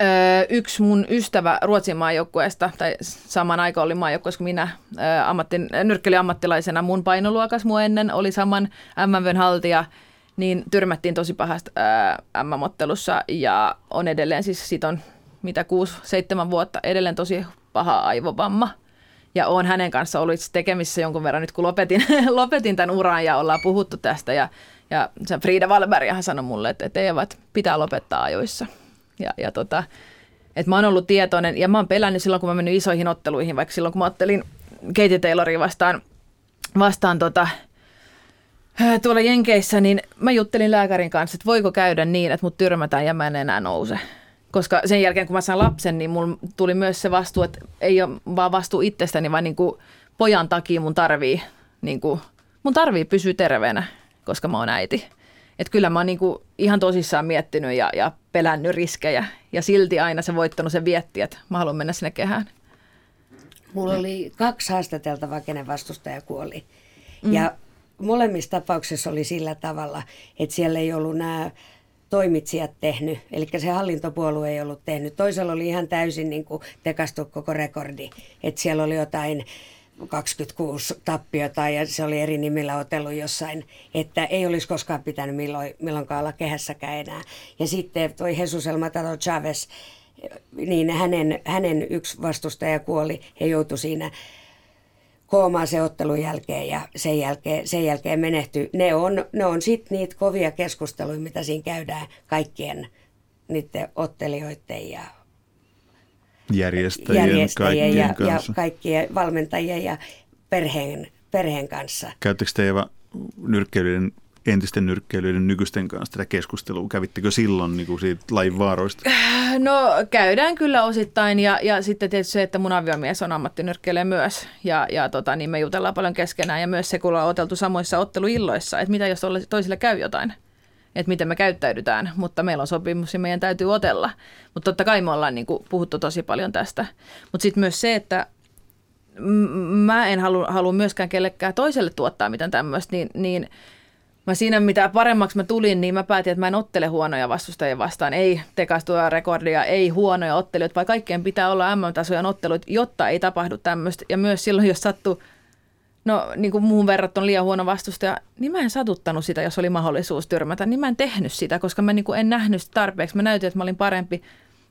[SPEAKER 3] ää, yksi mun ystävä Ruotsin maajoukkueesta, tai saman aikaan oli maajoukkueessa kuin minä, ää, ammattin, ammattilaisena mun painoluokas mua ennen, oli saman MMVn haltija, niin tyrmättiin tosi pahasti MM-ottelussa ja on edelleen siis sit on mitä 6-7 vuotta edelleen tosi paha aivovamma. Ja olen hänen kanssa ollut tekemissä jonkun verran nyt, kun lopetin, <laughs> lopetin tämän uran ja ollaan puhuttu tästä. Ja, ja se Frida Valberg sanoi mulle, että, että Eevat pitää lopettaa ajoissa. Ja, ja tota, että mä oon ollut tietoinen ja mä oon pelännyt silloin, kun mä menin isoihin otteluihin, vaikka silloin kun mä ottelin Katie Tayloria vastaan, vastaan tota, tuolla Jenkeissä, niin mä juttelin lääkärin kanssa, että voiko käydä niin, että mut tyrmätään ja mä en enää nouse. Koska sen jälkeen, kun mä sain lapsen, niin mulla tuli myös se vastuu, että ei ole vaan vastuu itsestäni, vaan niin kuin pojan takia mun tarvii, niin kuin, mun tarvii pysyä terveenä, koska mä oon äiti. Et kyllä mä oon niin kuin ihan tosissaan miettinyt ja, ja pelännyt riskejä. Ja silti aina se voittanut se vietti, että mä haluan mennä sinne kehään.
[SPEAKER 4] Mulla oli kaksi haastateltavaa, kenen vastustaja kuoli. Mm. Ja molemmissa tapauksissa oli sillä tavalla, että siellä ei ollut nämä toimitsijat tehnyt, eli se hallintopuolue ei ollut tehnyt. Toisella oli ihan täysin niin kuin tekastu koko rekordi, että siellä oli jotain 26 tappiota ja se oli eri nimillä otellut jossain, että ei olisi koskaan pitänyt milloin, milloinkaan olla kehässäkään enää. Ja sitten toi Jesus El Matador Chavez, niin hänen, hänen yksi vastustaja kuoli ja joutui siinä koomaan se ottelun jälkeen ja sen jälkeen, sen jälkeen menehty. Ne on, ne on sitten niitä kovia keskusteluja, mitä siinä käydään kaikkien niiden ottelijoiden ja
[SPEAKER 2] järjestäjien, järjestäjien
[SPEAKER 4] ja, ja kaikkien valmentajien ja perheen, perheen kanssa.
[SPEAKER 2] Käyttekö te Eva nyrkkeilyiden entisten nyrkkeilyiden nykyisten kanssa tätä keskustelua? Kävittekö silloin niin kuin siitä lajin vaaroista?
[SPEAKER 3] No käydään kyllä osittain ja, ja sitten tietysti se, että mun aviomies on ammattinyrkkeilijä myös ja, ja tota, niin me jutellaan paljon keskenään ja myös se, kun ollaan oteltu samoissa otteluilloissa, että mitä jos toisille käy jotain että miten me käyttäydytään, mutta meillä on sopimus ja meidän täytyy otella. Mutta totta kai me ollaan niin kuin, puhuttu tosi paljon tästä. Mutta sitten myös se, että mä en halua, halua myöskään kellekään toiselle tuottaa mitään tämmöistä, niin, niin mä siinä mitä paremmaksi mä tulin, niin mä päätin, että mä en ottele huonoja vastustajia vastaan. Ei tekastua rekordia, ei huonoja ottelijoita, vaan kaikkien pitää olla MM-tasojen ottelut, jotta ei tapahdu tämmöistä. Ja myös silloin, jos sattuu no niin kuin muun verrattuna liian huono vastustaja, niin mä en satuttanut sitä, jos oli mahdollisuus tyrmätä. Niin mä en tehnyt sitä, koska mä niin kuin en nähnyt sitä tarpeeksi. Mä näytin, että mä olin parempi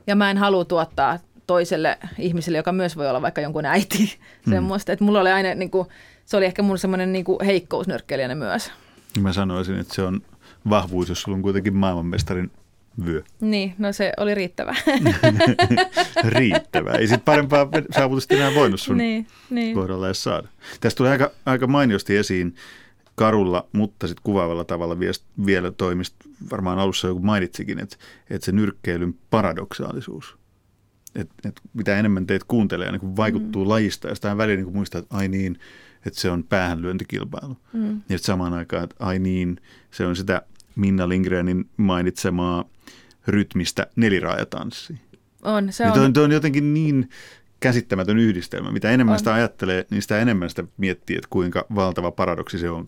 [SPEAKER 3] ja mä en halua tuottaa toiselle ihmiselle, joka myös voi olla vaikka jonkun äiti, mm. semmoista. Että mulla oli aina, niin kuin, se oli ehkä mun semmoinen niin heikkous nyrkkeilijänä myös.
[SPEAKER 2] Mä sanoisin, että se on vahvuus, jos sulla on kuitenkin maailmanmestarin vyö.
[SPEAKER 3] Niin, no se oli riittävä. <laughs>
[SPEAKER 2] riittävä. Ei sitten parempaa saavutusta enää voinut sun niin, niin. kohdalla edes saada. Tästä tulee aika, aika mainiosti esiin karulla, mutta sitten kuvaavalla tavalla vielä toimista. Varmaan alussa joku mainitsikin, että, että se nyrkkeilyn paradoksaalisuus. Että, että mitä enemmän teet kuuntelee, niin kun vaikuttuu mm. lajista ja sitä välillä niin muistaa, että ai niin, että se on päähänlyöntikilpailu. Mm. Ja samaan aikaan, että ai niin, se on sitä Minna Lindgrenin mainitsemaa rytmistä neliraajatanssi.
[SPEAKER 3] On, se
[SPEAKER 2] on. Niin on. on jotenkin niin käsittämätön yhdistelmä. Mitä enemmän on. sitä ajattelee, niin sitä enemmän sitä miettii, että kuinka valtava paradoksi se on.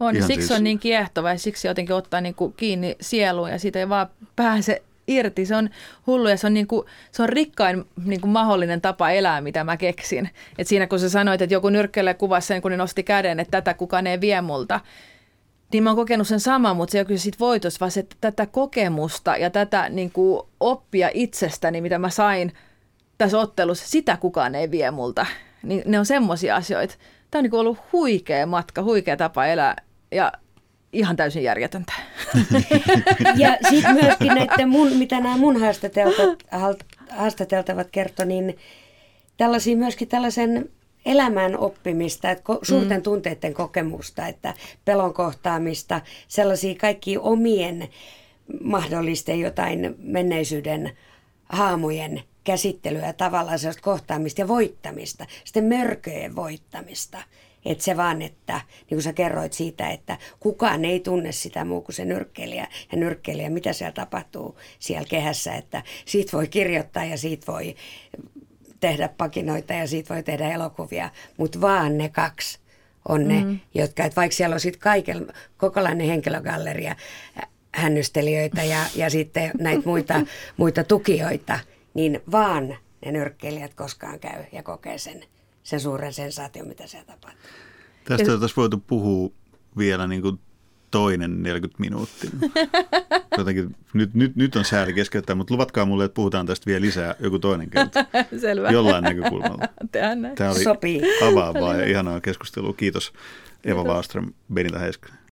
[SPEAKER 3] On, Ihan siksi siis... on niin kiehtova ja siksi jotenkin ottaa niin kuin kiinni sieluun ja siitä ei vaan pääse irti. Se on hullu ja se on, niin kuin, se on rikkain niin kuin mahdollinen tapa elää, mitä mä keksin. Et siinä kun sä sanoit, että joku nyrkkelee kuvassa sen, kun ne nosti käden, että tätä kukaan ei vie multa, niin mä oon kokenut sen saman, mutta se ei ole kyllä siitä voitos, vaan se, tätä kokemusta ja tätä niin kuin oppia itsestäni, mitä mä sain tässä ottelussa, sitä kukaan ei vie multa. Niin ne on semmoisia asioita. Tämä on niin kuin ollut huikea matka, huikea tapa elää ja ihan täysin järjetöntä. <laughs>
[SPEAKER 4] Ja sitten myöskin näiden mun, mitä nämä mun haastateltavat, haastateltavat kertoi, niin tällaisia myöskin tällaisen elämän oppimista, että suurten mm. tunteiden kokemusta, että pelon kohtaamista, sellaisia kaikki omien mahdollisten jotain menneisyyden haamujen käsittelyä, tavallaan sellaista kohtaamista ja voittamista, sitten mörköjen voittamista. Että se vaan, että niin kuin sä kerroit siitä, että kukaan ei tunne sitä muu kuin se nyrkkeilijä ja nyrkkeilijä, mitä siellä tapahtuu siellä kehässä, että siitä voi kirjoittaa ja siitä voi tehdä pakinoita ja siitä voi tehdä elokuvia, mutta vaan ne kaksi on ne, mm. jotka, että vaikka siellä on sitten kaiken, kokonainen henkilögalleria, hännystelijöitä ja, ja sitten näitä muita, <laughs> muita tukijoita, niin vaan ne nyrkkeilijät koskaan käy ja kokee sen, sen suuren sensaation, mitä siellä tapahtuu.
[SPEAKER 2] Tästä oltaisiin voitu puhua vielä niin kuin toinen 40 minuuttia. <laughs> Jotenkin, nyt, nyt, nyt on sääli keskeyttää, mutta luvatkaa mulle, että puhutaan tästä vielä lisää joku toinen kerta. <laughs>
[SPEAKER 3] Selvä.
[SPEAKER 2] Jollain näkökulmalla. <laughs>
[SPEAKER 3] Tämä
[SPEAKER 2] oli
[SPEAKER 4] Sopii.
[SPEAKER 2] avaavaa ja ihanaa keskustelua. Kiitos Eva Wallström, Benita Heiskanen.